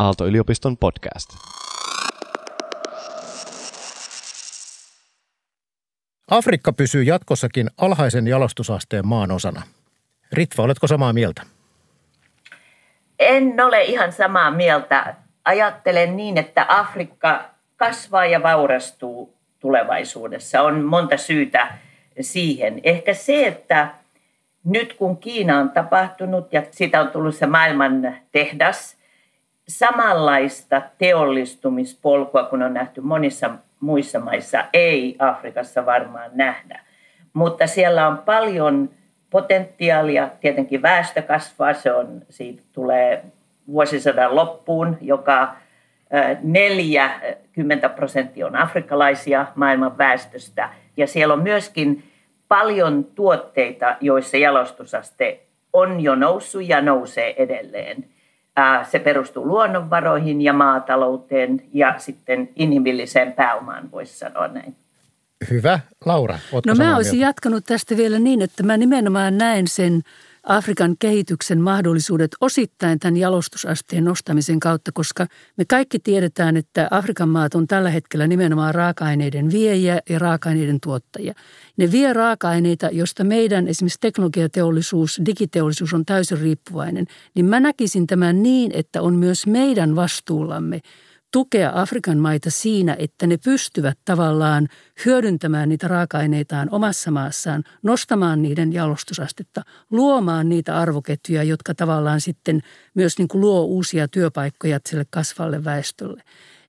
Aalto-yliopiston podcast. Afrikka pysyy jatkossakin alhaisen jalostusasteen maan osana. Ritva, oletko samaa mieltä? En ole ihan samaa mieltä. Ajattelen niin, että Afrikka kasvaa ja vaurastuu tulevaisuudessa. On monta syytä siihen. Ehkä se, että nyt kun Kiina on tapahtunut ja siitä on tullut se maailman tehdas, samanlaista teollistumispolkua, kun on nähty monissa muissa maissa, ei Afrikassa varmaan nähdä. Mutta siellä on paljon potentiaalia, tietenkin väestö kasvaa, se on, siitä tulee vuosisadan loppuun, joka 40 prosenttia on afrikkalaisia maailman väestöstä. Ja siellä on myöskin paljon tuotteita, joissa jalostusaste on jo noussut ja nousee edelleen. Se perustuu luonnonvaroihin ja maatalouteen ja sitten inhimilliseen pääomaan, voisi sanoa näin. Hyvä. Laura, No mä olisin mieltä? jatkanut tästä vielä niin, että mä nimenomaan näen sen – Afrikan kehityksen mahdollisuudet osittain tämän jalostusasteen nostamisen kautta, koska me kaikki tiedetään, että Afrikan maat on tällä hetkellä nimenomaan raaka-aineiden viejä ja raaka-aineiden tuottajia. Ne vie raaka-aineita, josta meidän esimerkiksi teknologiateollisuus, digiteollisuus on täysin riippuvainen. Niin mä näkisin tämän niin, että on myös meidän vastuullamme – tukea Afrikan maita siinä, että ne pystyvät tavallaan hyödyntämään niitä raaka-aineitaan omassa maassaan, nostamaan niiden jalostusastetta, luomaan niitä arvoketjuja, jotka tavallaan sitten myös niin kuin luo uusia työpaikkoja sille kasvalle väestölle.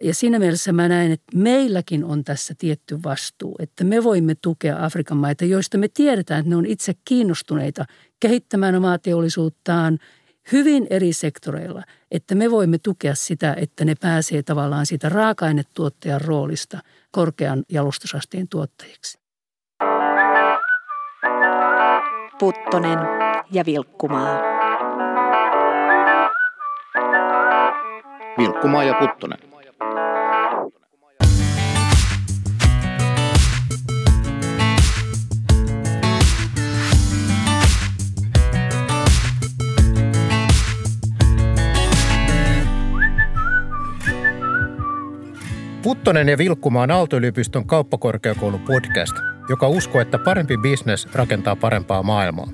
Ja siinä mielessä mä näen, että meilläkin on tässä tietty vastuu, että me voimme tukea Afrikan maita, joista me tiedetään, että ne on itse kiinnostuneita kehittämään omaa teollisuuttaan – hyvin eri sektoreilla, että me voimme tukea sitä, että ne pääsee tavallaan siitä raaka-ainetuottajan roolista korkean jalostusasteen tuottajiksi. Puttonen ja Vilkkumaa. Vilkkumaa ja Puttonen. Puttonen ja Vilkkumaa on Aalto-yliopiston kauppakorkeakoulu podcast, joka uskoo, että parempi bisnes rakentaa parempaa maailmaa.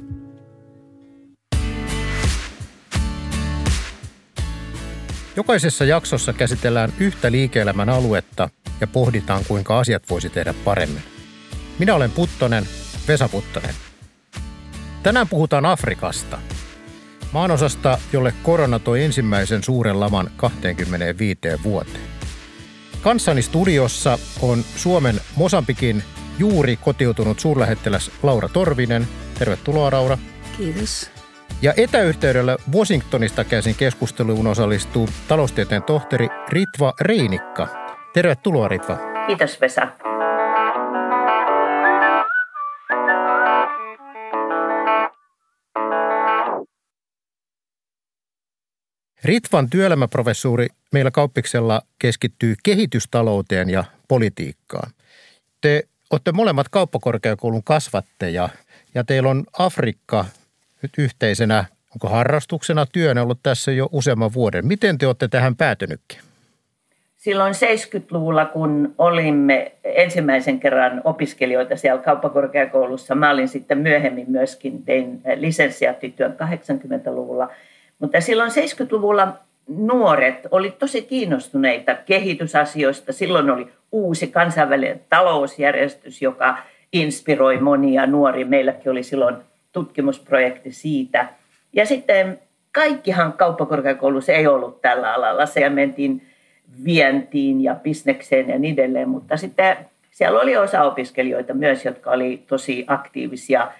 Jokaisessa jaksossa käsitellään yhtä liike-elämän aluetta ja pohditaan, kuinka asiat voisi tehdä paremmin. Minä olen Puttonen, Vesa Puttonen. Tänään puhutaan Afrikasta. Maanosasta, jolle korona toi ensimmäisen suuren laman 25 vuoteen. Kanssani studiossa on Suomen Mosambikin juuri kotiutunut suurlähettiläs Laura Torvinen. Tervetuloa Laura. Kiitos. Ja etäyhteydellä Washingtonista käsin keskusteluun osallistuu taloustieteen tohtori Ritva Reinikka. Tervetuloa Ritva. Kiitos Vesa. Ritvan työelämäprofessuuri meillä kauppiksella keskittyy kehitystalouteen ja politiikkaan. Te olette molemmat kauppakorkeakoulun kasvatteja ja teillä on Afrikka nyt yhteisenä, onko harrastuksena työnä ollut tässä jo useamman vuoden. Miten te olette tähän päätynytkin? Silloin 70-luvulla, kun olimme ensimmäisen kerran opiskelijoita siellä kauppakorkeakoulussa, mä olin sitten myöhemmin myöskin, tein lisenssiaattityön 80-luvulla – mutta silloin 70-luvulla nuoret oli tosi kiinnostuneita kehitysasioista. Silloin oli uusi kansainvälinen talousjärjestys, joka inspiroi monia nuoria. Meilläkin oli silloin tutkimusprojekti siitä. Ja sitten kaikkihan kauppakorkeakoulussa ei ollut tällä alalla. Se mentiin vientiin ja bisnekseen ja niin edelleen, mutta sitten siellä oli osa opiskelijoita myös, jotka oli tosi aktiivisia –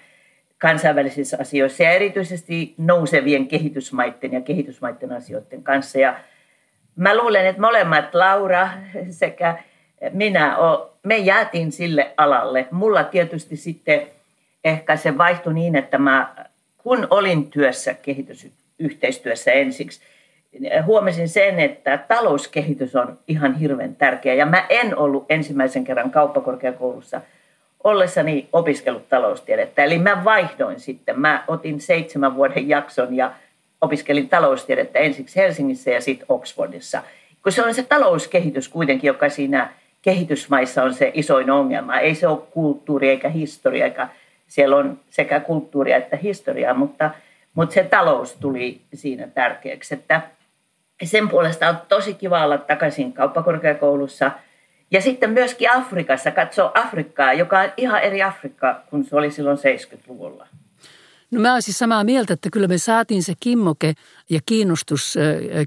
kansainvälisissä asioissa ja erityisesti nousevien kehitysmaiden ja kehitysmaiden asioiden kanssa. Ja mä luulen, että molemmat, Laura sekä minä, me jäätiin sille alalle. Mulla tietysti sitten ehkä se vaihtui niin, että mä kun olin työssä kehitysyhteistyössä ensiksi, huomasin sen, että talouskehitys on ihan hirveän tärkeä. Ja mä en ollut ensimmäisen kerran kauppakorkeakoulussa – ollessani opiskellut taloustiedettä. Eli mä vaihdoin sitten. Mä otin seitsemän vuoden jakson ja opiskelin taloustiedettä ensiksi Helsingissä ja sitten Oxfordissa. Kun se on se talouskehitys kuitenkin, joka siinä kehitysmaissa on se isoin ongelma. Ei se ole kulttuuri eikä historia, eikä siellä on sekä kulttuuria että historiaa, mutta, mutta se talous tuli siinä tärkeäksi. Että sen puolesta on tosi kiva olla takaisin kauppakorkeakoulussa. Ja sitten myöskin Afrikassa, katsoa Afrikkaa, joka on ihan eri Afrikka kuin se oli silloin 70-luvulla. No mä olisin samaa mieltä, että kyllä me saatiin se kimmoke ja kiinnostus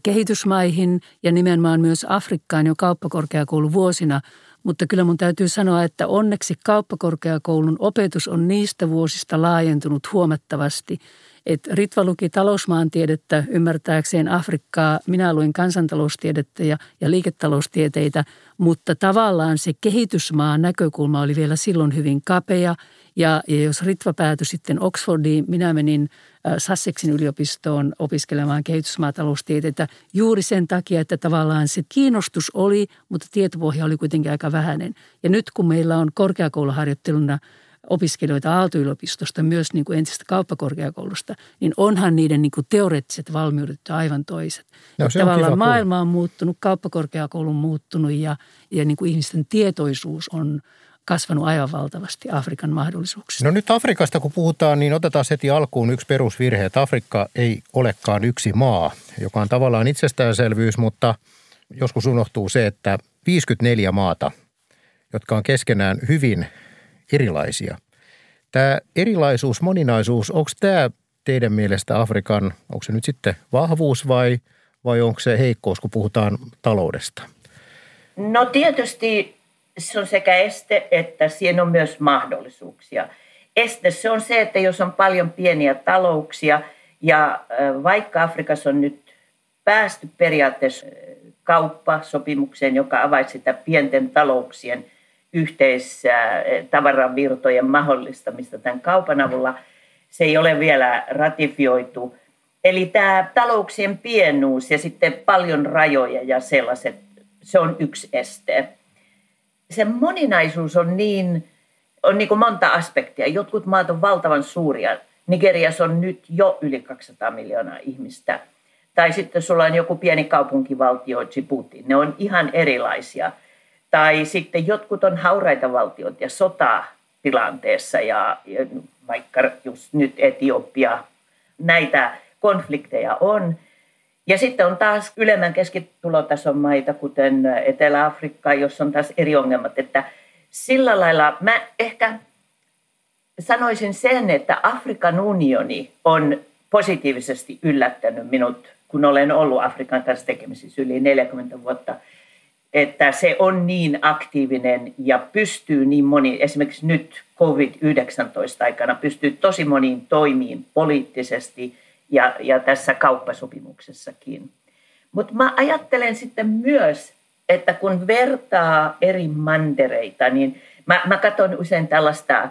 kehitysmaihin ja nimenomaan myös Afrikkaan jo kauppakorkeakoulun vuosina. Mutta kyllä mun täytyy sanoa, että onneksi kauppakorkeakoulun opetus on niistä vuosista laajentunut huomattavasti – että Ritva luki talousmaantiedettä ymmärtääkseen Afrikkaa, minä luin kansantaloustiedettä ja, ja liiketaloustieteitä, mutta tavallaan se kehitysmaan näkökulma oli vielä silloin hyvin kapea. Ja, ja jos Ritva päätyi sitten Oxfordiin, minä menin äh, Sussexin yliopistoon opiskelemaan kehitysmaataloustieteitä juuri sen takia, että tavallaan se kiinnostus oli, mutta tietopohja oli kuitenkin aika vähäinen. Ja nyt kun meillä on korkeakouluharjoitteluna – opiskelijoita Aalto-yliopistosta, myös niin kuin entisestä kauppakorkeakoulusta, niin onhan niiden niin kuin teoreettiset valmiudet aivan toiset. No, se on Tavallaan maailma on muuttunut, kauppakorkeakoulu on muuttunut ja, ja niin kuin ihmisten tietoisuus on kasvanut aivan valtavasti Afrikan mahdollisuuksista. No nyt Afrikasta kun puhutaan, niin otetaan heti alkuun yksi perusvirhe, että Afrikka ei olekaan yksi maa, joka on tavallaan itsestäänselvyys, mutta joskus unohtuu se, että 54 maata, jotka on keskenään hyvin erilaisia. Tämä erilaisuus, moninaisuus, onko tämä teidän mielestä Afrikan, onko se nyt sitten vahvuus vai, vai onko se heikkous, kun puhutaan taloudesta? No tietysti se on sekä este että siinä on myös mahdollisuuksia. Este se on se, että jos on paljon pieniä talouksia ja vaikka Afrikassa on nyt päästy periaatteessa kauppasopimukseen, joka avaisi sitä pienten talouksien – yhteistavaravirtojen mahdollistamista tämän kaupan avulla. Se ei ole vielä ratifioitu. Eli tämä talouksien pienuus ja sitten paljon rajoja ja sellaiset, se on yksi este. Se moninaisuus on niin, on niin kuin monta aspektia. Jotkut maat on valtavan suuria. Nigeriassa on nyt jo yli 200 miljoonaa ihmistä. Tai sitten sulla on joku pieni kaupunkivaltio, Djibouti. Ne on ihan erilaisia – tai sitten jotkut on hauraita valtioita ja sotatilanteessa ja, ja vaikka just nyt Etiopia, näitä konflikteja on. Ja sitten on taas ylemmän keskitulotason maita, kuten Etelä-Afrikka, jossa on taas eri ongelmat. Että sillä lailla mä ehkä sanoisin sen, että Afrikan unioni on positiivisesti yllättänyt minut, kun olen ollut Afrikan kanssa tekemisissä yli 40 vuotta – että se on niin aktiivinen ja pystyy niin moni, esimerkiksi nyt COVID-19 aikana pystyy tosi moniin toimiin poliittisesti ja, ja tässä kauppasopimuksessakin. Mutta mä ajattelen sitten myös, että kun vertaa eri mandereita, niin mä, mä katson usein tällaista,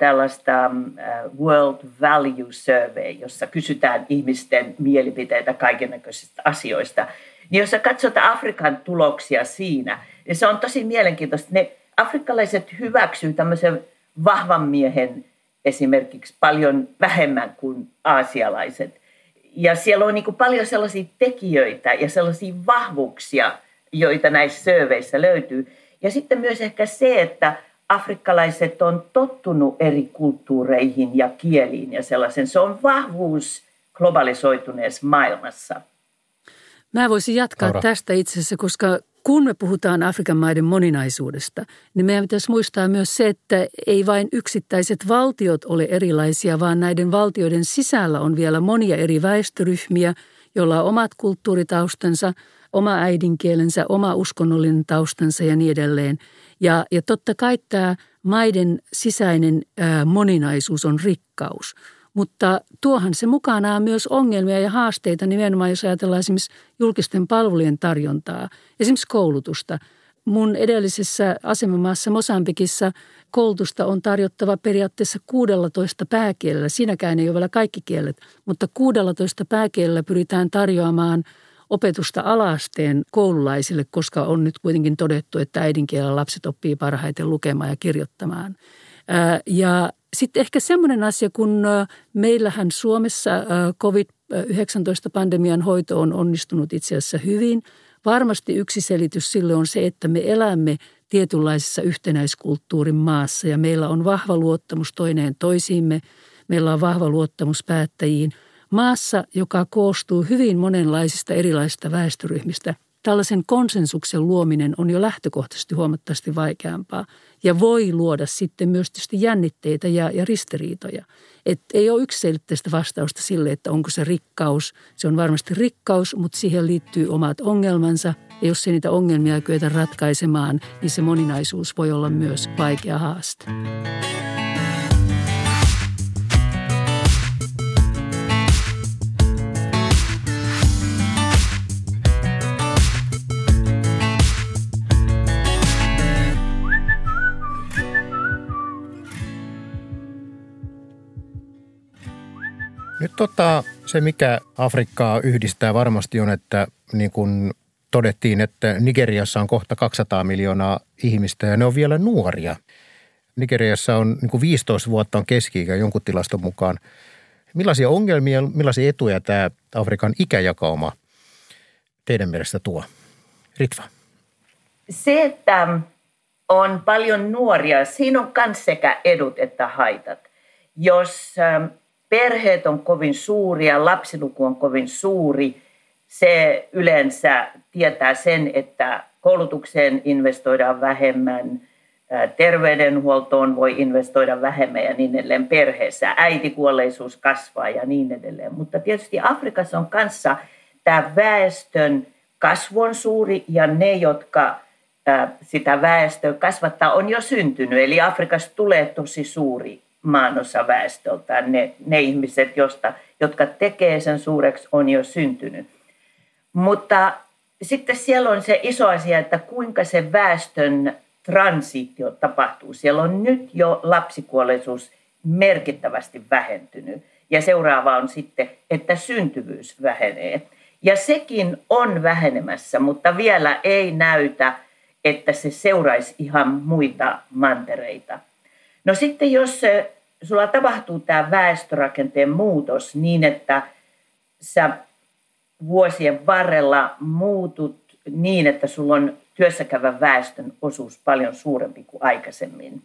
tällaista uh, World Value Survey, jossa kysytään ihmisten mielipiteitä kaikennäköisistä asioista – niin jos katsot Afrikan tuloksia siinä, niin se on tosi mielenkiintoista. Ne afrikkalaiset hyväksyy tämmöisen vahvan miehen esimerkiksi paljon vähemmän kuin aasialaiset. Ja siellä on niin paljon sellaisia tekijöitä ja sellaisia vahvuuksia, joita näissä surveissä löytyy. Ja sitten myös ehkä se, että afrikkalaiset on tottunut eri kulttuureihin ja kieliin ja sellaisen. Se on vahvuus globalisoituneessa maailmassa – Mä voisin jatkaa Aura. tästä itse asiassa, koska kun me puhutaan Afrikan maiden moninaisuudesta, niin meidän pitäisi muistaa myös se, että ei vain yksittäiset valtiot ole erilaisia, vaan näiden valtioiden sisällä on vielä monia eri väestöryhmiä, joilla on omat kulttuuritaustansa, oma äidinkielensä, oma uskonnollinen taustansa ja niin edelleen. Ja, ja totta kai tämä maiden sisäinen ää, moninaisuus on rikkaus – mutta tuohan se mukanaan myös ongelmia ja haasteita nimenomaan, jos ajatellaan esimerkiksi julkisten palvelujen tarjontaa, esimerkiksi koulutusta. Mun edellisessä asemamaassa Mosambikissa koulutusta on tarjottava periaatteessa 16 pääkielellä. Siinäkään ei ole vielä kaikki kielet, mutta 16 pääkielellä pyritään tarjoamaan opetusta alasteen koululaisille, koska on nyt kuitenkin todettu, että äidinkielellä lapset oppii parhaiten lukemaan ja kirjoittamaan. Ja sitten ehkä semmoinen asia, kun meillähän Suomessa COVID COVID-19-pandemian hoito on onnistunut itse asiassa hyvin. Varmasti yksi selitys sille on se, että me elämme tietynlaisessa yhtenäiskulttuurin maassa ja meillä on vahva luottamus toineen toisiimme. Meillä on vahva luottamus päättäjiin. Maassa, joka koostuu hyvin monenlaisista erilaisista väestöryhmistä – tällaisen konsensuksen luominen on jo lähtökohtaisesti huomattavasti vaikeampaa ja voi luoda sitten myös tietysti jännitteitä ja, ja ristiriitoja. Et ei ole yksiselitteistä vastausta sille, että onko se rikkaus. Se on varmasti rikkaus, mutta siihen liittyy omat ongelmansa. Ja jos ei niitä ongelmia kyetä ratkaisemaan, niin se moninaisuus voi olla myös vaikea haaste. Nyt tota, se, mikä Afrikkaa yhdistää varmasti on, että niin kuin todettiin, että Nigeriassa on kohta 200 miljoonaa ihmistä ja ne on vielä nuoria. Nigeriassa on niin kuin 15 vuotta on keski jonkun tilaston mukaan. Millaisia ongelmia, millaisia etuja tämä Afrikan ikäjakauma teidän mielestä tuo? Ritva. Se, että on paljon nuoria, siinä on myös sekä edut että haitat. Jos ähm, perheet on kovin suuria, lapsiluku on kovin suuri, se yleensä tietää sen, että koulutukseen investoidaan vähemmän, terveydenhuoltoon voi investoida vähemmän ja niin edelleen perheessä. Äitikuolleisuus kasvaa ja niin edelleen. Mutta tietysti Afrikassa on kanssa tämä väestön kasvu on suuri ja ne, jotka sitä väestöä kasvattaa, on jo syntynyt. Eli Afrikasta tulee tosi suuri maanosa väestöltään. Ne, ne ihmiset, josta, jotka tekee sen suureksi, on jo syntynyt. Mutta sitten siellä on se iso asia, että kuinka se väestön transitio tapahtuu. Siellä on nyt jo lapsikuolleisuus merkittävästi vähentynyt. Ja seuraava on sitten, että syntyvyys vähenee. Ja sekin on vähenemässä, mutta vielä ei näytä, että se seuraisi ihan muita mantereita. No sitten jos se, sulla tapahtuu tämä väestörakenteen muutos niin, että sä vuosien varrella muutut niin, että sulla on työssäkävän väestön osuus paljon suurempi kuin aikaisemmin,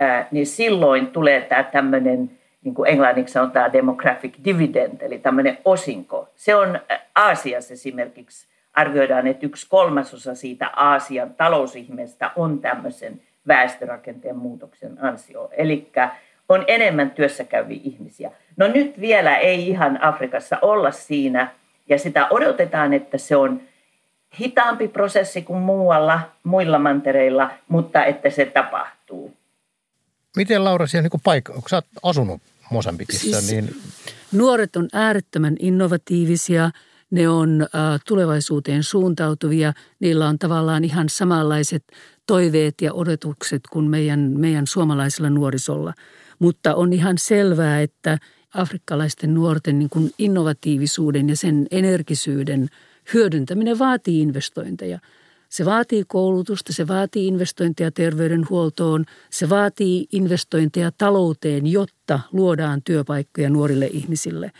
ää, niin silloin tulee tämä tämmöinen, niin kuin englanniksi sanotaan demographic dividend, eli tämmöinen osinko. Se on Aasiassa esimerkiksi, arvioidaan, että yksi kolmasosa siitä Aasian talousihmeestä on tämmöisen väestörakenteen muutoksen ansio. Eli on enemmän työssäkäyviä ihmisiä. No nyt vielä ei ihan Afrikassa olla siinä, ja sitä odotetaan, että se on hitaampi prosessi kuin muualla, muilla mantereilla, mutta että se tapahtuu. Miten Laura siellä niin paikka, onko sä asunut Mosambikissa? Siis, niin... Nuoret on äärettömän innovatiivisia, ne on äh, tulevaisuuteen suuntautuvia, niillä on tavallaan ihan samanlaiset toiveet ja odotukset kuin meidän, meidän suomalaisella nuorisolla. Mutta on ihan selvää, että afrikkalaisten nuorten niin kuin innovatiivisuuden ja sen energisyyden hyödyntäminen vaatii investointeja. Se vaatii koulutusta, se vaatii investointeja terveydenhuoltoon, se vaatii investointeja talouteen, jotta luodaan työpaikkoja nuorille ihmisille.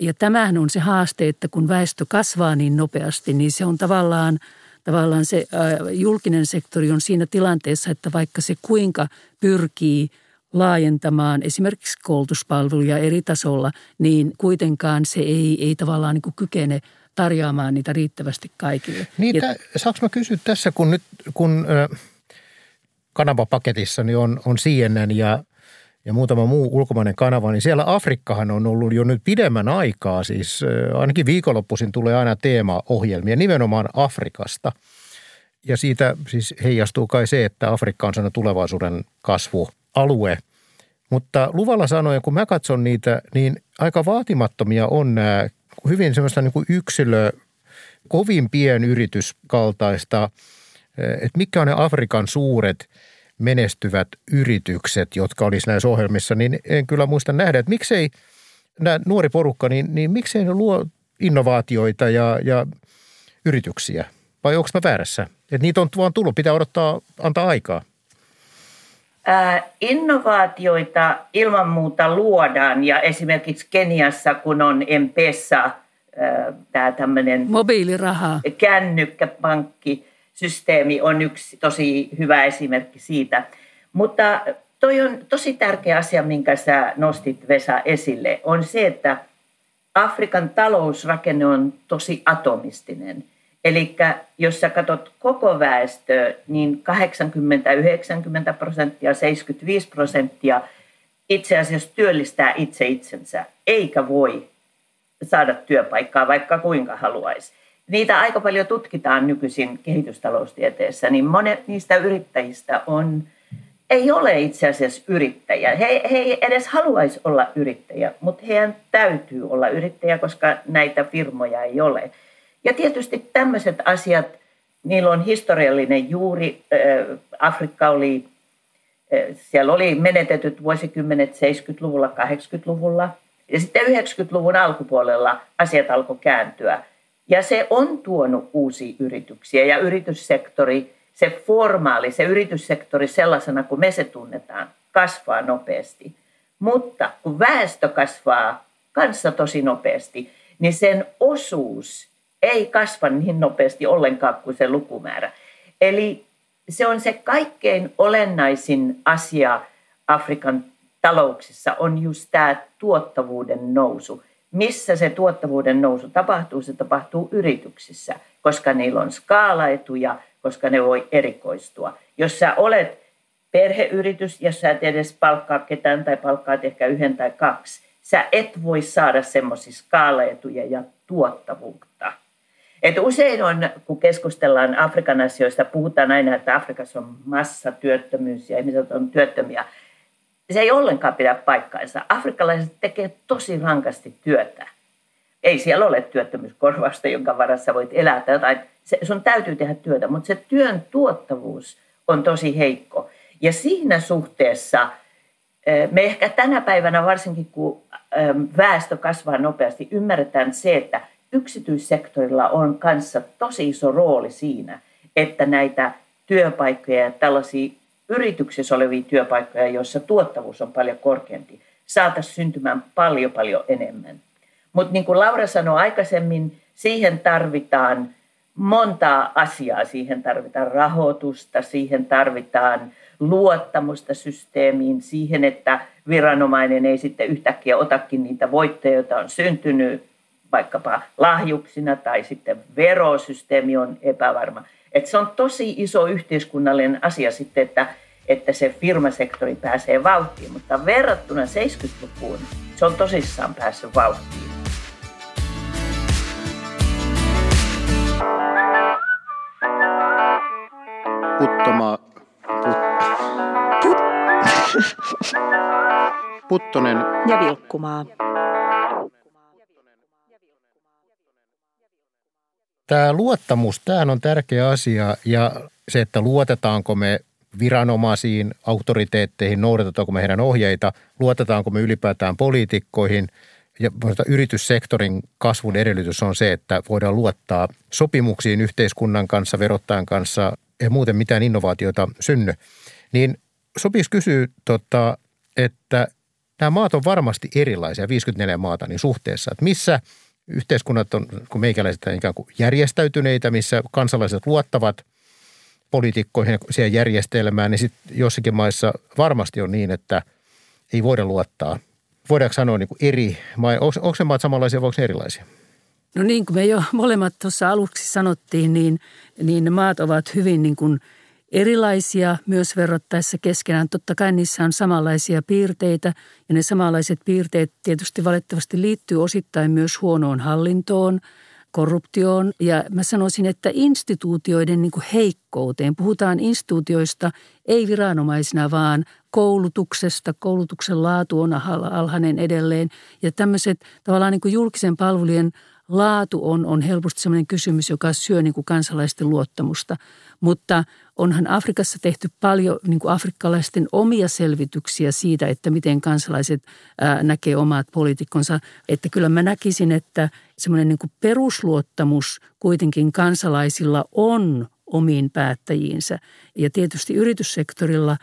Ja tämähän on se haaste, että kun väestö kasvaa niin nopeasti, niin se on tavallaan – tavallaan se julkinen sektori on siinä tilanteessa, että vaikka se kuinka pyrkii laajentamaan esimerkiksi koulutuspalveluja eri tasolla, niin kuitenkaan se ei, ei tavallaan niin kykene tarjoamaan niitä riittävästi kaikille. Niin, ja, saanko mä kysyä tässä, kun nyt kun äh, kanavapaketissa niin on, on CNN ja ja muutama muu ulkomainen kanava, niin siellä Afrikkahan on ollut jo nyt pidemmän aikaa, siis ainakin viikonloppuisin tulee aina teemaohjelmia nimenomaan Afrikasta. Ja siitä siis heijastuu kai se, että Afrikka on sellainen tulevaisuuden kasvualue. Mutta luvalla sanoen, kun mä katson niitä, niin aika vaatimattomia on nämä hyvin semmoista niin kuin yksilö, kovin pienyrityskaltaista, että mitkä on ne Afrikan suuret – menestyvät yritykset, jotka olisi näissä ohjelmissa, niin en kyllä muista nähdä, että miksei nämä nuori porukka, niin, niin miksei ne luo innovaatioita ja, ja yrityksiä? Vai onko mä väärässä? Että niitä on vaan tullut, pitää odottaa, antaa aikaa. Innovaatioita ilman muuta luodaan ja esimerkiksi Keniassa, kun on M-Pesa, tämä tämmöinen mobiiliraha, kännykkäpankkisysteemi on yksi tosi hyvä esimerkki siitä. Mutta toi on tosi tärkeä asia, minkä sä nostit Vesa esille, on se, että Afrikan talousrakenne on tosi atomistinen. Eli jos sä katsot koko väestöä, niin 80-90 prosenttia, 75 prosenttia itse asiassa työllistää itse itsensä, eikä voi saada työpaikkaa, vaikka kuinka haluaisi. Niitä aika paljon tutkitaan nykyisin kehitystaloustieteessä, niin monet niistä yrittäjistä on, ei ole itse asiassa yrittäjä. He, he ei edes haluaisi olla yrittäjä, mutta heidän täytyy olla yrittäjä, koska näitä firmoja ei ole. Ja tietysti tämmöiset asiat, niillä on historiallinen juuri. Afrikka oli, siellä oli menetetyt vuosikymmenet 70-luvulla, 80-luvulla – ja sitten 90-luvun alkupuolella asiat alkoi kääntyä. Ja se on tuonut uusia yrityksiä ja yrityssektori, se formaali, se yrityssektori sellaisena kuin me se tunnetaan, kasvaa nopeasti. Mutta kun väestö kasvaa kanssa tosi nopeasti, niin sen osuus ei kasva niin nopeasti ollenkaan kuin se lukumäärä. Eli se on se kaikkein olennaisin asia Afrikan talouksissa on just tämä tuottavuuden nousu. Missä se tuottavuuden nousu tapahtuu? Se tapahtuu yrityksissä, koska niillä on skaalaetuja, koska ne voi erikoistua. Jos sä olet perheyritys, jos sä et edes palkkaa ketään tai palkkaat ehkä yhden tai kaksi, sä et voi saada semmoisia skaalaetuja ja tuottavuutta. Et usein on, kun keskustellaan Afrikan asioista, puhutaan aina, että Afrikassa on massatyöttömyys ja ihmiset on työttömiä – se ei ollenkaan pidä paikkaansa. Afrikkalaiset tekee tosi rankasti työtä. Ei siellä ole työttömyyskorvausta, jonka varassa voit elää tai jotain. Se, sun täytyy tehdä työtä, mutta se työn tuottavuus on tosi heikko. Ja siinä suhteessa me ehkä tänä päivänä, varsinkin kun väestö kasvaa nopeasti, ymmärretään se, että yksityissektorilla on kanssa tosi iso rooli siinä, että näitä työpaikkoja ja tällaisia yrityksissä olevia työpaikkoja, joissa tuottavuus on paljon korkeampi, saataisiin syntymään paljon paljon enemmän. Mutta niin kuin Laura sanoi aikaisemmin, siihen tarvitaan montaa asiaa. Siihen tarvitaan rahoitusta, siihen tarvitaan luottamusta systeemiin, siihen, että viranomainen ei sitten yhtäkkiä otakin niitä voittoja, joita on syntynyt vaikkapa lahjuksina tai sitten verosysteemi on epävarma. Et se on tosi iso yhteiskunnallinen asia sitten, että, että se firmasektori pääsee vauhtiin, mutta verrattuna 70-lukuun se on tosissaan päässyt vauhtiin. Puttoma, put, put, Puttonen ja Vilkkumaa. Tämä luottamus, tämä on tärkeä asia ja se, että luotetaanko me viranomaisiin, auktoriteetteihin, noudatetaanko me heidän ohjeita, luotetaanko me ylipäätään poliitikkoihin ja yrityssektorin kasvun edellytys on se, että voidaan luottaa sopimuksiin yhteiskunnan kanssa, verottajan kanssa ja muuten mitään innovaatiota synny. Niin sopisi kysyä, tota, että nämä maat on varmasti erilaisia, 54 maata, niin suhteessa, että missä – yhteiskunnat on, kun meikäläiset on ikään kuin järjestäytyneitä, missä kansalaiset luottavat poliitikkoihin siihen järjestelmään, niin sitten jossakin maissa varmasti on niin, että ei voida luottaa. Voidaanko sanoa niin kuin eri, onko, onko ne maat samanlaisia vai onko ne erilaisia? No niin kuin me jo molemmat tuossa aluksi sanottiin, niin, niin maat ovat hyvin niin kuin – erilaisia myös verrattaessa keskenään. Totta kai niissä on samanlaisia piirteitä ja ne samanlaiset piirteet tietysti valitettavasti liittyy osittain myös huonoon hallintoon, korruptioon ja mä sanoisin, että instituutioiden niin heikkouteen. Puhutaan instituutioista ei viranomaisina, vaan koulutuksesta. Koulutuksen laatu on alhainen edelleen ja tämmöiset tavallaan niin julkisen palvelujen laatu on, on helposti sellainen kysymys, joka syö niin kuin kansalaisten luottamusta. Mutta onhan Afrikassa tehty paljon niin kuin afrikkalaisten omia selvityksiä siitä, että miten kansalaiset ää, näkee omat poliitikkonsa. Että kyllä mä näkisin, että semmoinen niin kuin perusluottamus kuitenkin kansalaisilla on omiin päättäjiinsä. Ja tietysti yrityssektorilla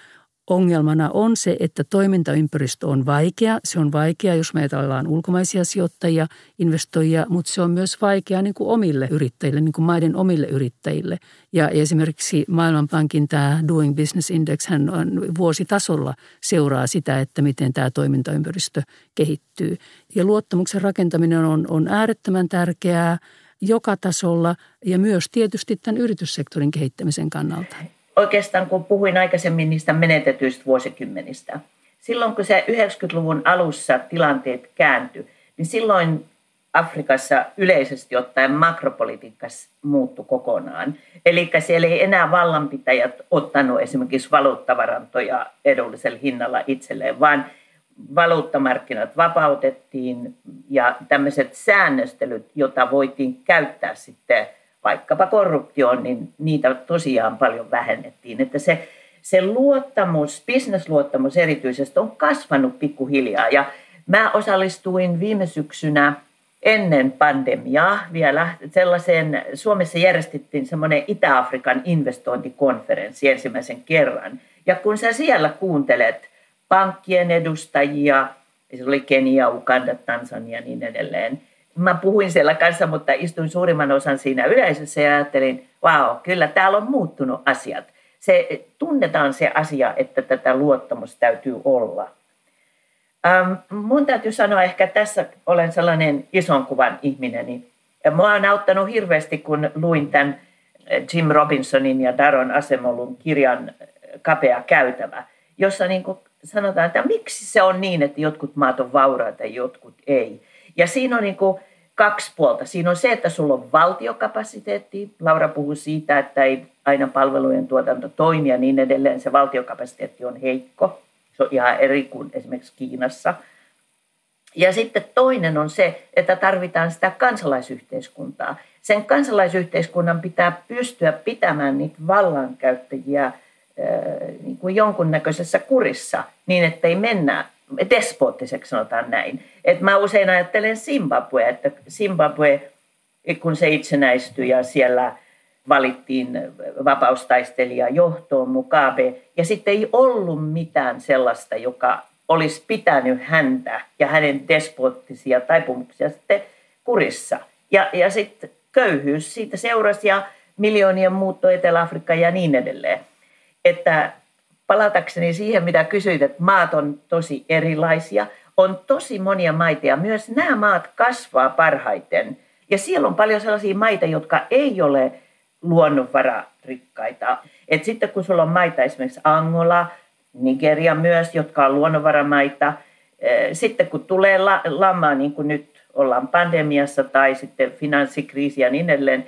ongelmana on se, että toimintaympäristö on vaikea. Se on vaikea, jos me ajatellaan ulkomaisia sijoittajia, investoijia, mutta se on myös vaikea niin kuin omille yrittäjille, niin kuin maiden omille yrittäjille. Ja esimerkiksi Maailmanpankin tämä Doing Business Index hän on vuositasolla seuraa sitä, että miten tämä toimintaympäristö kehittyy. Ja luottamuksen rakentaminen on, on äärettömän tärkeää joka tasolla ja myös tietysti tämän yrityssektorin kehittämisen kannalta oikeastaan kun puhuin aikaisemmin niistä menetetyistä vuosikymmenistä, silloin kun se 90-luvun alussa tilanteet kääntyi, niin silloin Afrikassa yleisesti ottaen makropolitiikka muuttui kokonaan. Eli siellä ei enää vallanpitäjät ottanut esimerkiksi valuuttavarantoja edullisella hinnalla itselleen, vaan valuuttamarkkinat vapautettiin ja tämmöiset säännöstelyt, joita voitiin käyttää sitten vaikkapa korruptioon, niin niitä tosiaan paljon vähennettiin. Että se, se luottamus, bisnesluottamus erityisesti on kasvanut pikkuhiljaa. Ja mä osallistuin viime syksynä ennen pandemiaa vielä sellaiseen, Suomessa järjestettiin semmoinen Itä-Afrikan investointikonferenssi ensimmäisen kerran. Ja kun sä siellä kuuntelet pankkien edustajia, se oli Kenia, Uganda, Tansania ja niin edelleen, mä puhuin siellä kanssa, mutta istuin suurimman osan siinä yleisössä ja ajattelin, wow, kyllä täällä on muuttunut asiat. Se, tunnetaan se asia, että tätä luottamusta täytyy olla. Ähm, mun täytyy sanoa, ehkä tässä olen sellainen ison kuvan ihminen. Niin, mua on auttanut hirveästi, kun luin tämän äh, Jim Robinsonin ja Daron Asemolun kirjan äh, Kapea käytävä, jossa niin kuin sanotaan, että miksi se on niin, että jotkut maat on vauraita ja jotkut ei. Ja siinä on niin kuin kaksi puolta. Siinä on se, että sulla on valtiokapasiteetti. Laura puhui siitä, että ei aina palvelujen tuotanto toimi ja niin edelleen. Se valtiokapasiteetti on heikko. Se on ihan eri kuin esimerkiksi Kiinassa. Ja sitten toinen on se, että tarvitaan sitä kansalaisyhteiskuntaa. Sen kansalaisyhteiskunnan pitää pystyä pitämään niitä vallankäyttäjiä niin kuin jonkunnäköisessä kurissa niin, että ei mennä despoottiseksi sanotaan näin. Et mä usein ajattelen Zimbabwe, että Zimbabwe, kun se itsenäistyi ja siellä valittiin vapaustaistelija johtoon Mugabe, ja sitten ei ollut mitään sellaista, joka olisi pitänyt häntä ja hänen despoottisia taipumuksia sitten kurissa. Ja, ja sitten köyhyys siitä seurasi ja miljoonien muutto Etelä-Afrikkaan ja niin edelleen. Että palatakseni siihen, mitä kysyit, että maat on tosi erilaisia. On tosi monia maita ja myös nämä maat kasvaa parhaiten. Ja siellä on paljon sellaisia maita, jotka ei ole luonnonvararikkaita. Et sitten kun sulla on maita, esimerkiksi Angola, Nigeria myös, jotka on luonnonvaramaita, eh, sitten kun tulee lama, niin kuin nyt ollaan pandemiassa tai sitten finanssikriisi ja niin edelleen,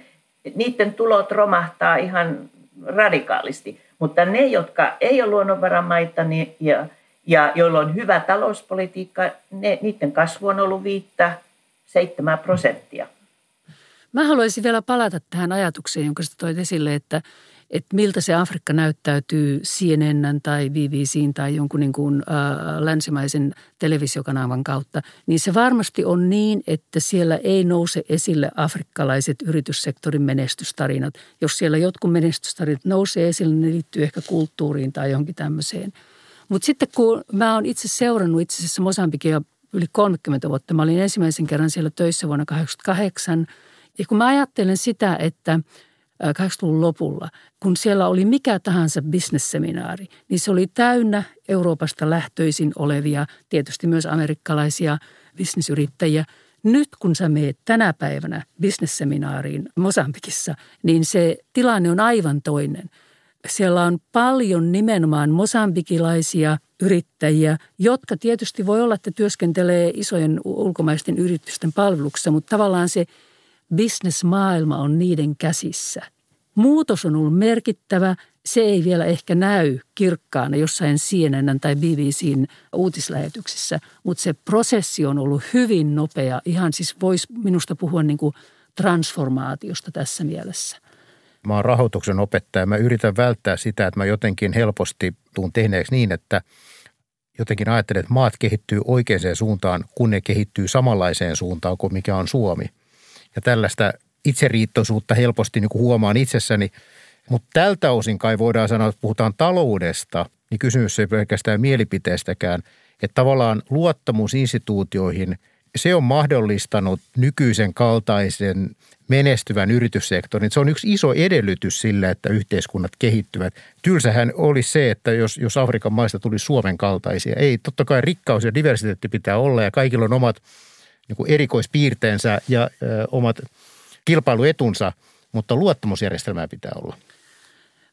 niiden tulot romahtaa ihan radikaalisti. Mutta ne, jotka ei ole luonnonvaramaita niin, ja, ja joilla on hyvä talouspolitiikka, ne, niiden kasvu on ollut viittä, seitsemän prosenttia. Mä haluaisin vielä palata tähän ajatukseen, jonka sä toit esille, että, että miltä se Afrikka näyttäytyy CNN tai BBCin tai jonkun niin kuin, äh, länsimaisen televisiokanavan kautta, niin se varmasti on niin, että siellä ei nouse esille afrikkalaiset yrityssektorin menestystarinat. Jos siellä jotkut menestystarinat nousee esille, ne liittyy ehkä kulttuuriin tai johonkin tämmöiseen. Mutta sitten kun mä oon itse seurannut itse asiassa Mosambikia yli 30 vuotta, mä olin ensimmäisen kerran siellä töissä vuonna 1988, ja kun mä ajattelen sitä, että – 80-luvun lopulla, kun siellä oli mikä tahansa bisnesseminaari, niin se oli täynnä Euroopasta lähtöisin olevia, tietysti myös amerikkalaisia bisnesyrittäjiä. Nyt kun sä meet tänä päivänä bisnesseminaariin Mosambikissa, niin se tilanne on aivan toinen. Siellä on paljon nimenomaan mosambikilaisia yrittäjiä, jotka tietysti voi olla, että työskentelee isojen ulkomaisten yritysten palveluksessa, mutta tavallaan se – bisnesmaailma on niiden käsissä. Muutos on ollut merkittävä. Se ei vielä ehkä näy kirkkaana jossain CNN tai BBCn uutislähetyksissä, mutta se prosessi on ollut hyvin nopea. Ihan siis voisi minusta puhua niin kuin transformaatiosta tässä mielessä. Mä oon rahoituksen opettaja. Mä yritän välttää sitä, että mä jotenkin helposti tuun tehneeksi niin, että jotenkin ajattelen, että maat kehittyy oikeaan suuntaan, kun ne kehittyy samanlaiseen suuntaan kuin mikä on Suomi – ja tällaista itseriittoisuutta helposti niin kuin huomaan itsessäni. Mutta tältä osin kai voidaan sanoa, että puhutaan taloudesta, niin kysymys ei pelkästään mielipiteestäkään, että tavallaan luottamus instituutioihin, se on mahdollistanut nykyisen kaltaisen menestyvän yrityssektorin. Se on yksi iso edellytys sille, että yhteiskunnat kehittyvät. Tylsähän olisi se, että jos, jos Afrikan maista tuli Suomen kaltaisia. Ei, totta kai rikkaus ja diversiteetti pitää olla ja kaikilla on omat niin erikoispiirteensä ja ö, omat kilpailuetunsa, mutta luottamusjärjestelmää pitää olla.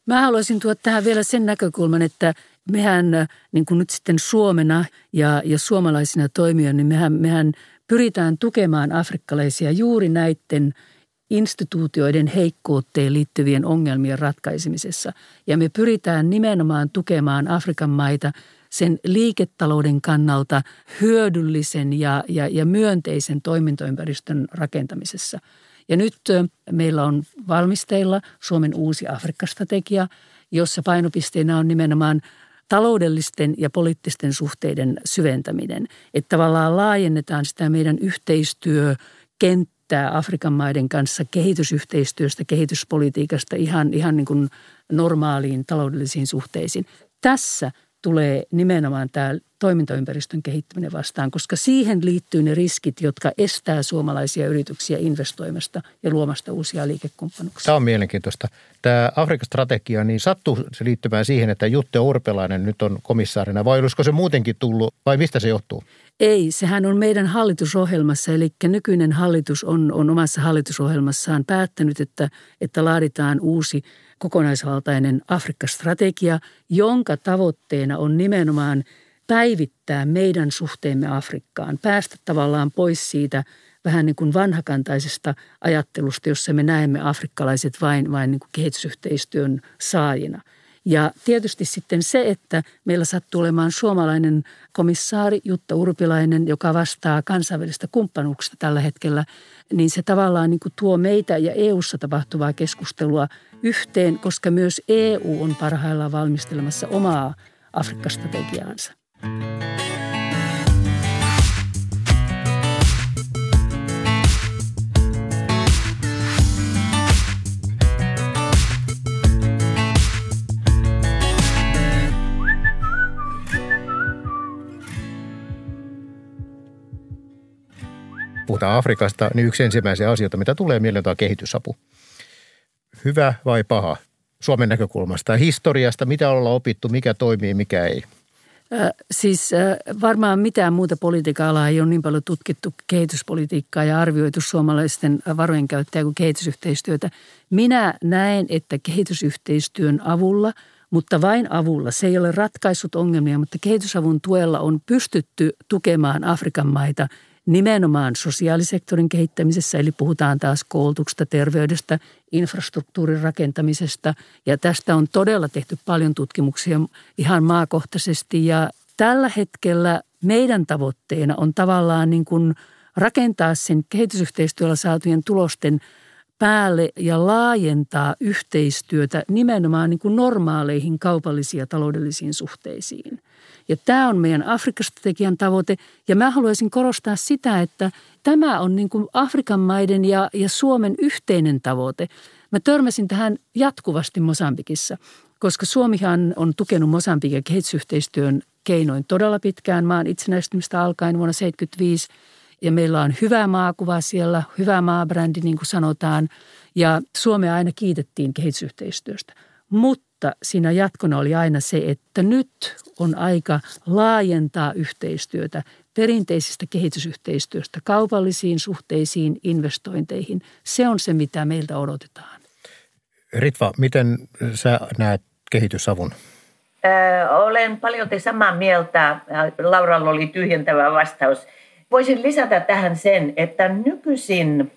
Mä haluaisin tuoda tähän vielä sen näkökulman, että mehän niin kuin nyt sitten Suomena ja, ja suomalaisina toimijoina, niin mehän, mehän pyritään tukemaan afrikkalaisia juuri näiden instituutioiden heikkouteen liittyvien ongelmien ratkaisemisessa. Ja me pyritään nimenomaan tukemaan Afrikan maita sen liiketalouden kannalta hyödyllisen ja, ja, ja myönteisen toimintaympäristön rakentamisessa. Ja nyt meillä on valmisteilla Suomen uusi Afrikka-strategia, jossa painopisteenä on nimenomaan taloudellisten ja poliittisten suhteiden syventäminen. Että tavallaan laajennetaan sitä meidän yhteistyökenttää Afrikan maiden kanssa kehitysyhteistyöstä, kehityspolitiikasta ihan, ihan niin kuin normaaliin taloudellisiin suhteisiin. Tässä – tulee nimenomaan tämä toimintaympäristön kehittäminen vastaan, koska siihen liittyy ne riskit, jotka estää suomalaisia yrityksiä investoimasta ja luomasta uusia liikekumppanuuksia. Tämä on mielenkiintoista. Tämä Afrikan strategia, niin sattuu se liittymään siihen, että Jutte Urpelainen nyt on komissaarina vai olisiko se muutenkin tullut vai mistä se johtuu? Ei, sehän on meidän hallitusohjelmassa, eli nykyinen hallitus on, on omassa hallitusohjelmassaan päättänyt, että, että laaditaan uusi kokonaisvaltainen Afrikka-strategia, jonka tavoitteena on nimenomaan päivittää meidän suhteemme Afrikkaan, päästä tavallaan pois siitä vähän niin kuin vanhakantaisesta ajattelusta, jossa me näemme afrikkalaiset vain, vain niin kuin kehitysyhteistyön saajina – ja tietysti sitten se, että meillä sattuu olemaan suomalainen komissaari Jutta Urpilainen, joka vastaa kansainvälistä kumppanuuksista tällä hetkellä, niin se tavallaan niin kuin tuo meitä ja EU:ssa tapahtuvaa keskustelua yhteen, koska myös EU on parhaillaan valmistelemassa omaa Afrikka-strategiaansa. Puhutaan Afrikasta, niin yksi ensimmäisiä asioita, mitä tulee mieleen, on kehitysapu. Hyvä vai paha? Suomen näkökulmasta ja historiasta, mitä ollaan opittu, mikä toimii, mikä ei? Siis varmaan mitään muuta politiikan alaa ei ole niin paljon tutkittu kehityspolitiikkaa ja arvioitu suomalaisten varojen käyttäjä kuin kehitysyhteistyötä. Minä näen, että kehitysyhteistyön avulla, mutta vain avulla, se ei ole ratkaissut ongelmia, mutta kehitysavun tuella on pystytty tukemaan Afrikan maita – nimenomaan sosiaalisektorin kehittämisessä, eli puhutaan taas koulutuksesta, terveydestä, infrastruktuurin rakentamisesta. Ja tästä on todella tehty paljon tutkimuksia ihan maakohtaisesti ja tällä hetkellä meidän tavoitteena on tavallaan niin kuin rakentaa sen kehitysyhteistyöllä saatujen tulosten päälle ja laajentaa yhteistyötä nimenomaan niin kuin normaaleihin kaupallisiin ja taloudellisiin suhteisiin. Ja tämä on meidän Afrikka-strategian tavoite. Ja mä haluaisin korostaa sitä, että tämä on niin kuin Afrikan maiden ja, ja Suomen yhteinen tavoite. Mä törmäsin tähän jatkuvasti Mosambikissa, koska Suomihan on tukenut Mosambikin kehitysyhteistyön keinoin todella pitkään maan itsenäistymistä alkaen vuonna 1975. Ja meillä on hyvä maakuva siellä, hyvä maabrändi niin kuin sanotaan. Ja Suomea aina kiitettiin kehitysyhteistyöstä. Mutta mutta siinä jatkona oli aina se, että nyt on aika laajentaa yhteistyötä perinteisestä kehitysyhteistyöstä kaupallisiin suhteisiin, investointeihin. Se on se, mitä meiltä odotetaan. Ritva, miten sä näet kehitysavun? olen paljon samaa mieltä. Lauralla oli tyhjentävä vastaus. Voisin lisätä tähän sen, että nykyisin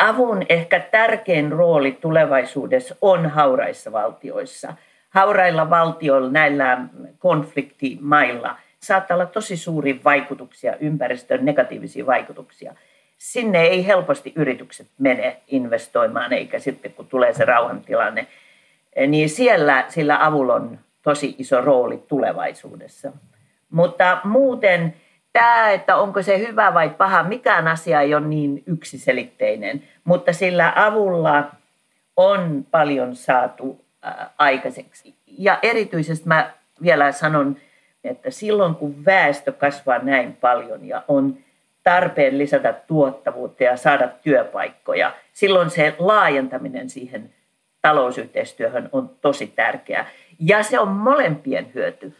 avun ehkä tärkein rooli tulevaisuudessa on hauraissa valtioissa. Haurailla valtioilla, näillä konfliktimailla saattaa olla tosi suuria vaikutuksia, ympäristön negatiivisia vaikutuksia. Sinne ei helposti yritykset mene investoimaan, eikä sitten kun tulee se rauhantilanne, niin siellä sillä avulla on tosi iso rooli tulevaisuudessa. Mutta muuten tämä, että onko se hyvä vai paha, mikään asia ei ole niin yksiselitteinen, mutta sillä avulla on paljon saatu aikaiseksi. Ja erityisesti mä vielä sanon, että silloin kun väestö kasvaa näin paljon ja on tarpeen lisätä tuottavuutta ja saada työpaikkoja, silloin se laajentaminen siihen talousyhteistyöhön on tosi tärkeää. Ja se on molempien hyöty.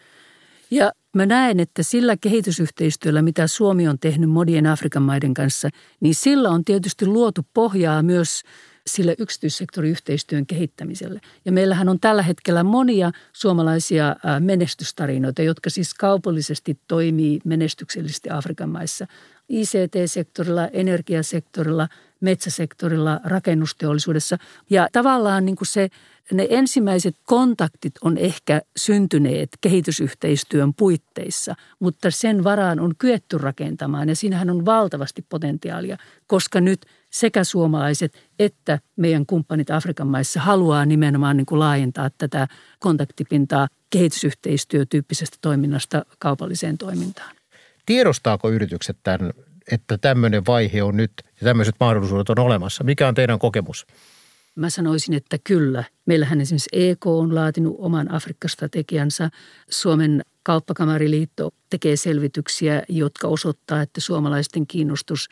Ja mä näen, että sillä kehitysyhteistyöllä, mitä Suomi on tehnyt monien Afrikan maiden kanssa, niin sillä on tietysti luotu pohjaa myös sille yksityissektoriyhteistyön kehittämiselle. Ja meillähän on tällä hetkellä monia suomalaisia menestystarinoita, jotka siis kaupallisesti toimii menestyksellisesti Afrikan maissa. ICT-sektorilla, energiasektorilla, metsäsektorilla, rakennusteollisuudessa. Ja tavallaan niin kuin se, ne ensimmäiset kontaktit on ehkä syntyneet kehitysyhteistyön puitteissa, mutta sen varaan on kyetty rakentamaan ja siinähän on valtavasti potentiaalia, koska nyt sekä suomalaiset että meidän kumppanit Afrikan maissa haluaa nimenomaan niin kuin laajentaa tätä kontaktipintaa kehitysyhteistyötyyppisestä toiminnasta kaupalliseen toimintaan. Tiedostaako yritykset tämän, että tämmöinen vaihe on nyt ja tämmöiset mahdollisuudet on olemassa? Mikä on teidän kokemus? Mä sanoisin, että kyllä. Meillähän esimerkiksi EK on laatinut oman Afrikka-strategiansa. Suomen kauppakamariliitto tekee selvityksiä, jotka osoittaa, että suomalaisten kiinnostus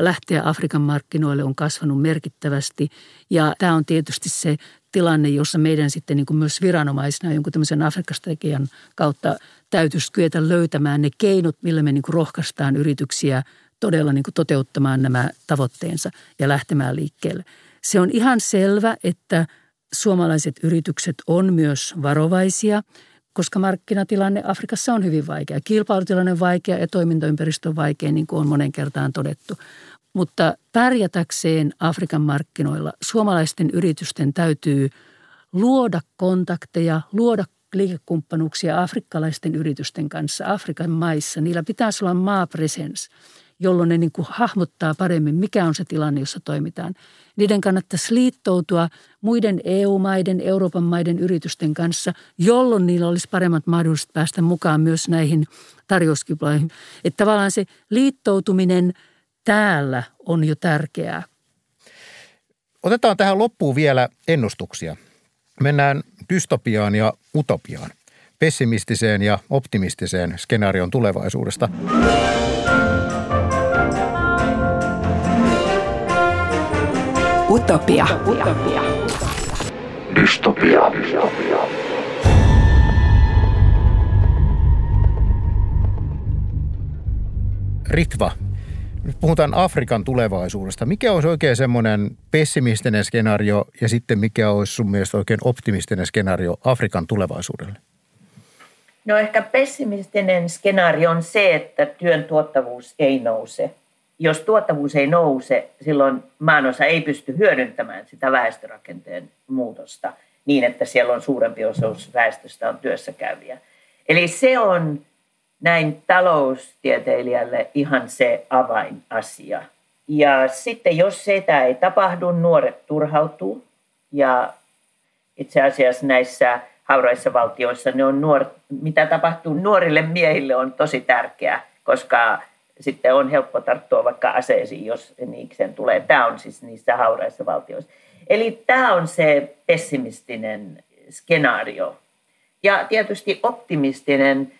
lähteä Afrikan markkinoille on kasvanut merkittävästi. Ja tämä on tietysti se tilanne, jossa meidän sitten niin kuin myös viranomaisina jonkun tämmöisen Afrikka-strategian kautta täytyisi kyetä löytämään ne keinot, millä me niin kuin rohkaistaan yrityksiä todella niin kuin toteuttamaan nämä tavoitteensa ja lähtemään liikkeelle. Se on ihan selvä, että suomalaiset yritykset on myös varovaisia, koska markkinatilanne Afrikassa on hyvin vaikea. Kilpailutilanne on vaikea ja toimintaympäristö on vaikea, niin kuin on monen kertaan todettu. Mutta pärjätäkseen Afrikan markkinoilla suomalaisten yritysten täytyy luoda kontakteja, luoda liikekumppanuuksia afrikkalaisten yritysten kanssa Afrikan maissa. Niillä pitäisi olla maapresens, jolloin ne niin kuin hahmottaa paremmin, mikä on se tilanne, jossa toimitaan. Niiden kannattaisi liittoutua muiden EU-maiden, Euroopan maiden yritysten kanssa, jolloin niillä olisi paremmat mahdollisuudet päästä mukaan myös näihin tarjouskilpailuihin. Että tavallaan se liittoutuminen täällä on jo tärkeää. Otetaan tähän loppuun vielä ennustuksia. Mennään dystopiaan ja utopiaan, pessimistiseen ja optimistiseen skenaarion tulevaisuudesta. Utopia. Utopia. Dystopia. Ritva, nyt puhutaan Afrikan tulevaisuudesta. Mikä olisi oikein semmoinen pessimistinen skenaario ja sitten mikä olisi sun mielestä oikein optimistinen skenaario Afrikan tulevaisuudelle? No ehkä pessimistinen skenaario on se, että työn tuottavuus ei nouse. Jos tuottavuus ei nouse, silloin maanosa ei pysty hyödyntämään sitä väestörakenteen muutosta niin, että siellä on suurempi osuus väestöstä on työssä käyviä. Eli se on näin taloustieteilijälle ihan se avainasia. Ja sitten jos sitä ei tapahdu, nuoret turhautuu. Ja itse asiassa näissä hauraissa valtioissa ne on nuor, mitä tapahtuu nuorille miehille on tosi tärkeää, koska sitten on helppo tarttua vaikka aseisiin, jos niikseen tulee. Tämä on siis niissä hauraissa valtioissa. Eli tämä on se pessimistinen skenaario. Ja tietysti optimistinen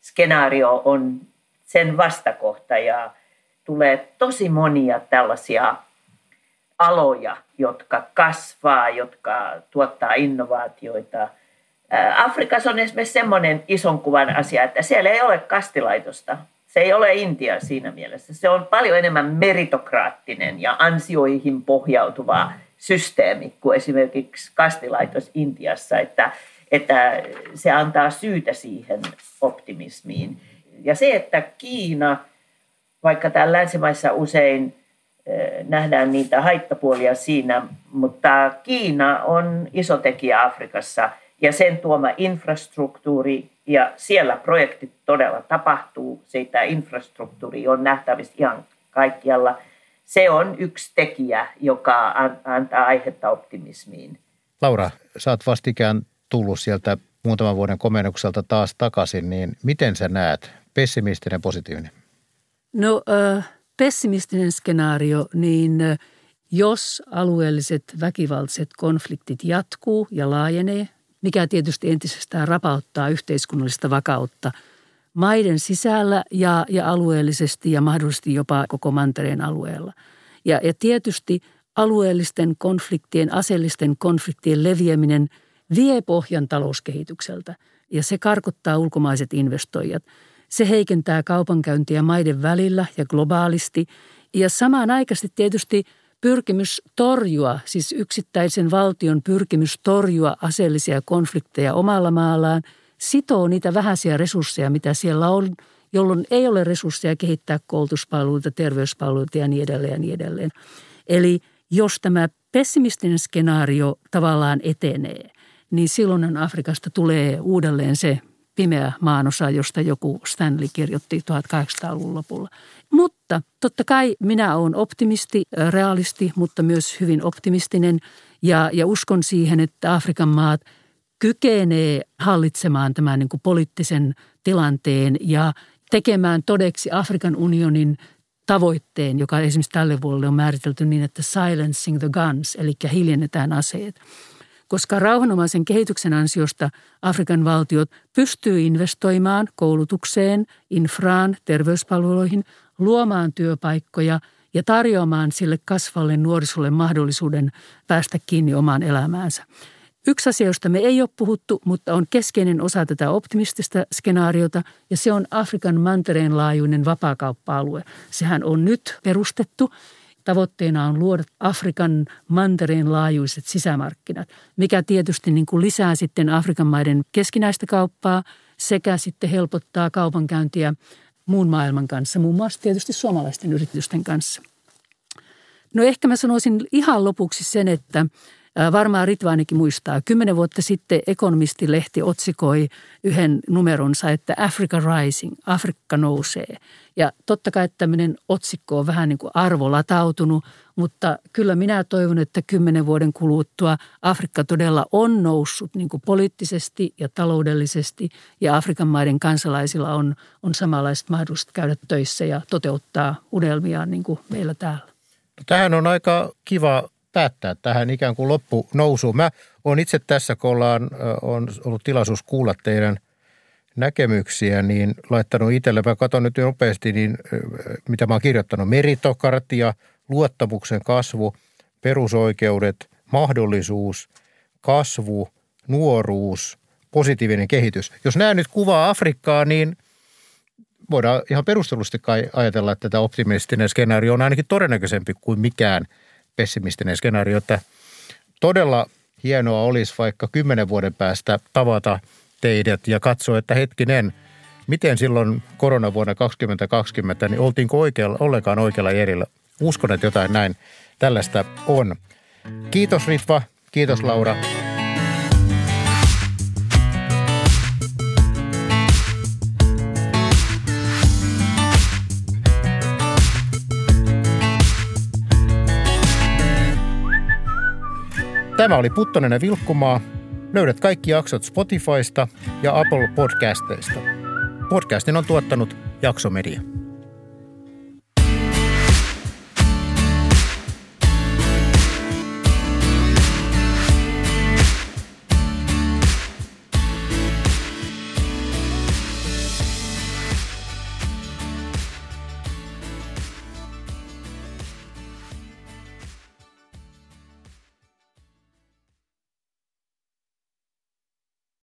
skenaario on sen vastakohta ja tulee tosi monia tällaisia aloja, jotka kasvaa, jotka tuottaa innovaatioita. Afrikassa on esimerkiksi semmoinen ison kuvan asia, että siellä ei ole kastilaitosta. Se ei ole Intia siinä mielessä. Se on paljon enemmän meritokraattinen ja ansioihin pohjautuva systeemi kuin esimerkiksi kastilaitos Intiassa, että että se antaa syytä siihen optimismiin. Ja se, että Kiina, vaikka täällä länsimaissa usein eh, nähdään niitä haittapuolia siinä, mutta Kiina on iso tekijä Afrikassa ja sen tuoma infrastruktuuri ja siellä projektit todella tapahtuu. Siitä infrastruktuuri on nähtävissä ihan kaikkialla. Se on yksi tekijä, joka antaa aihetta optimismiin. Laura, saat vastikään tullut sieltä muutaman vuoden komennukselta taas takaisin, niin miten sä näet, pessimistinen positiivinen? No äh, pessimistinen skenaario, niin jos alueelliset väkivaltaiset konfliktit jatkuu ja laajenee, mikä tietysti entisestään rapauttaa yhteiskunnallista vakautta maiden sisällä ja, ja alueellisesti ja mahdollisesti jopa koko mantereen alueella. Ja, ja tietysti alueellisten konfliktien, aseellisten konfliktien leviäminen vie pohjan talouskehitykseltä ja se karkottaa ulkomaiset investoijat. Se heikentää kaupankäyntiä maiden välillä ja globaalisti ja samanaikaisesti tietysti pyrkimys torjua, siis yksittäisen valtion pyrkimys torjua aseellisia konflikteja omalla maallaan, sitoo niitä vähäisiä resursseja, mitä siellä on, jolloin ei ole resursseja kehittää koulutuspalveluita, terveyspalveluita ja niin edelleen ja niin edelleen. Eli jos tämä pessimistinen skenaario tavallaan etenee, niin silloin Afrikasta tulee uudelleen se pimeä maanosa, josta joku Stanley kirjoitti 1800-luvun lopulla. Mutta totta kai minä olen optimisti, realisti, mutta myös hyvin optimistinen ja, ja uskon siihen, että Afrikan maat kykenee hallitsemaan tämän niin kuin poliittisen tilanteen ja tekemään todeksi Afrikan unionin tavoitteen, joka esimerkiksi tälle vuodelle on määritelty niin, että silencing the guns, eli hiljennetään aseet. Koska rauhanomaisen kehityksen ansiosta Afrikan valtiot pystyy investoimaan koulutukseen, infraan, terveyspalveluihin, luomaan työpaikkoja ja tarjoamaan sille kasvalle nuorisolle mahdollisuuden päästä kiinni omaan elämäänsä. Yksi asia, josta me ei ole puhuttu, mutta on keskeinen osa tätä optimistista skenaariota, ja se on Afrikan mantereen laajuinen vapaakauppa-alue. Sehän on nyt perustettu. Tavoitteena on luoda Afrikan mantereen laajuiset sisämarkkinat, mikä tietysti niin kuin lisää sitten Afrikan maiden keskinäistä kauppaa sekä sitten helpottaa kaupankäyntiä muun maailman kanssa, muun muassa tietysti suomalaisten yritysten kanssa. No ehkä mä sanoisin ihan lopuksi sen, että Varmaan Ritva ainakin muistaa. Kymmenen vuotta sitten Ekonomisti-lehti otsikoi yhden numeronsa, että Africa Rising, Afrikka nousee. Ja totta kai tämmöinen otsikko on vähän niin kuin arvolatautunut, mutta kyllä minä toivon, että kymmenen vuoden kuluttua Afrikka todella on noussut niin kuin poliittisesti ja taloudellisesti ja Afrikan maiden kansalaisilla on, on samanlaiset mahdollisuudet käydä töissä ja toteuttaa unelmiaan niin kuin meillä täällä. Tähän on aika kiva päättää tähän ikään kuin loppunousuun. Mä olen itse tässä, kun ollaan, on ollut tilaisuus kuulla teidän näkemyksiä, niin laittanut itselle, mä katson nyt nopeasti, niin mitä mä oon kirjoittanut, meritokartia, luottamuksen kasvu, perusoikeudet, mahdollisuus, kasvu, nuoruus, positiivinen kehitys. Jos nämä nyt kuvaa Afrikkaa, niin voidaan ihan perustellusti kai ajatella, että tämä optimistinen skenaario on ainakin todennäköisempi kuin mikään – pessimistinen skenaario, että todella hienoa olisi vaikka kymmenen vuoden päästä tavata teidät ja katsoa, että hetkinen, miten silloin koronavuonna 2020, niin oltiinko oikealla, ollenkaan oikealla järjellä. Uskon, että jotain näin tällaista on. Kiitos Ritva, kiitos Laura. Tämä oli Puttonen ja Vilkkumaa. Löydät kaikki jaksot Spotifysta ja Apple Podcasteista. Podcastin on tuottanut Jaksomedia.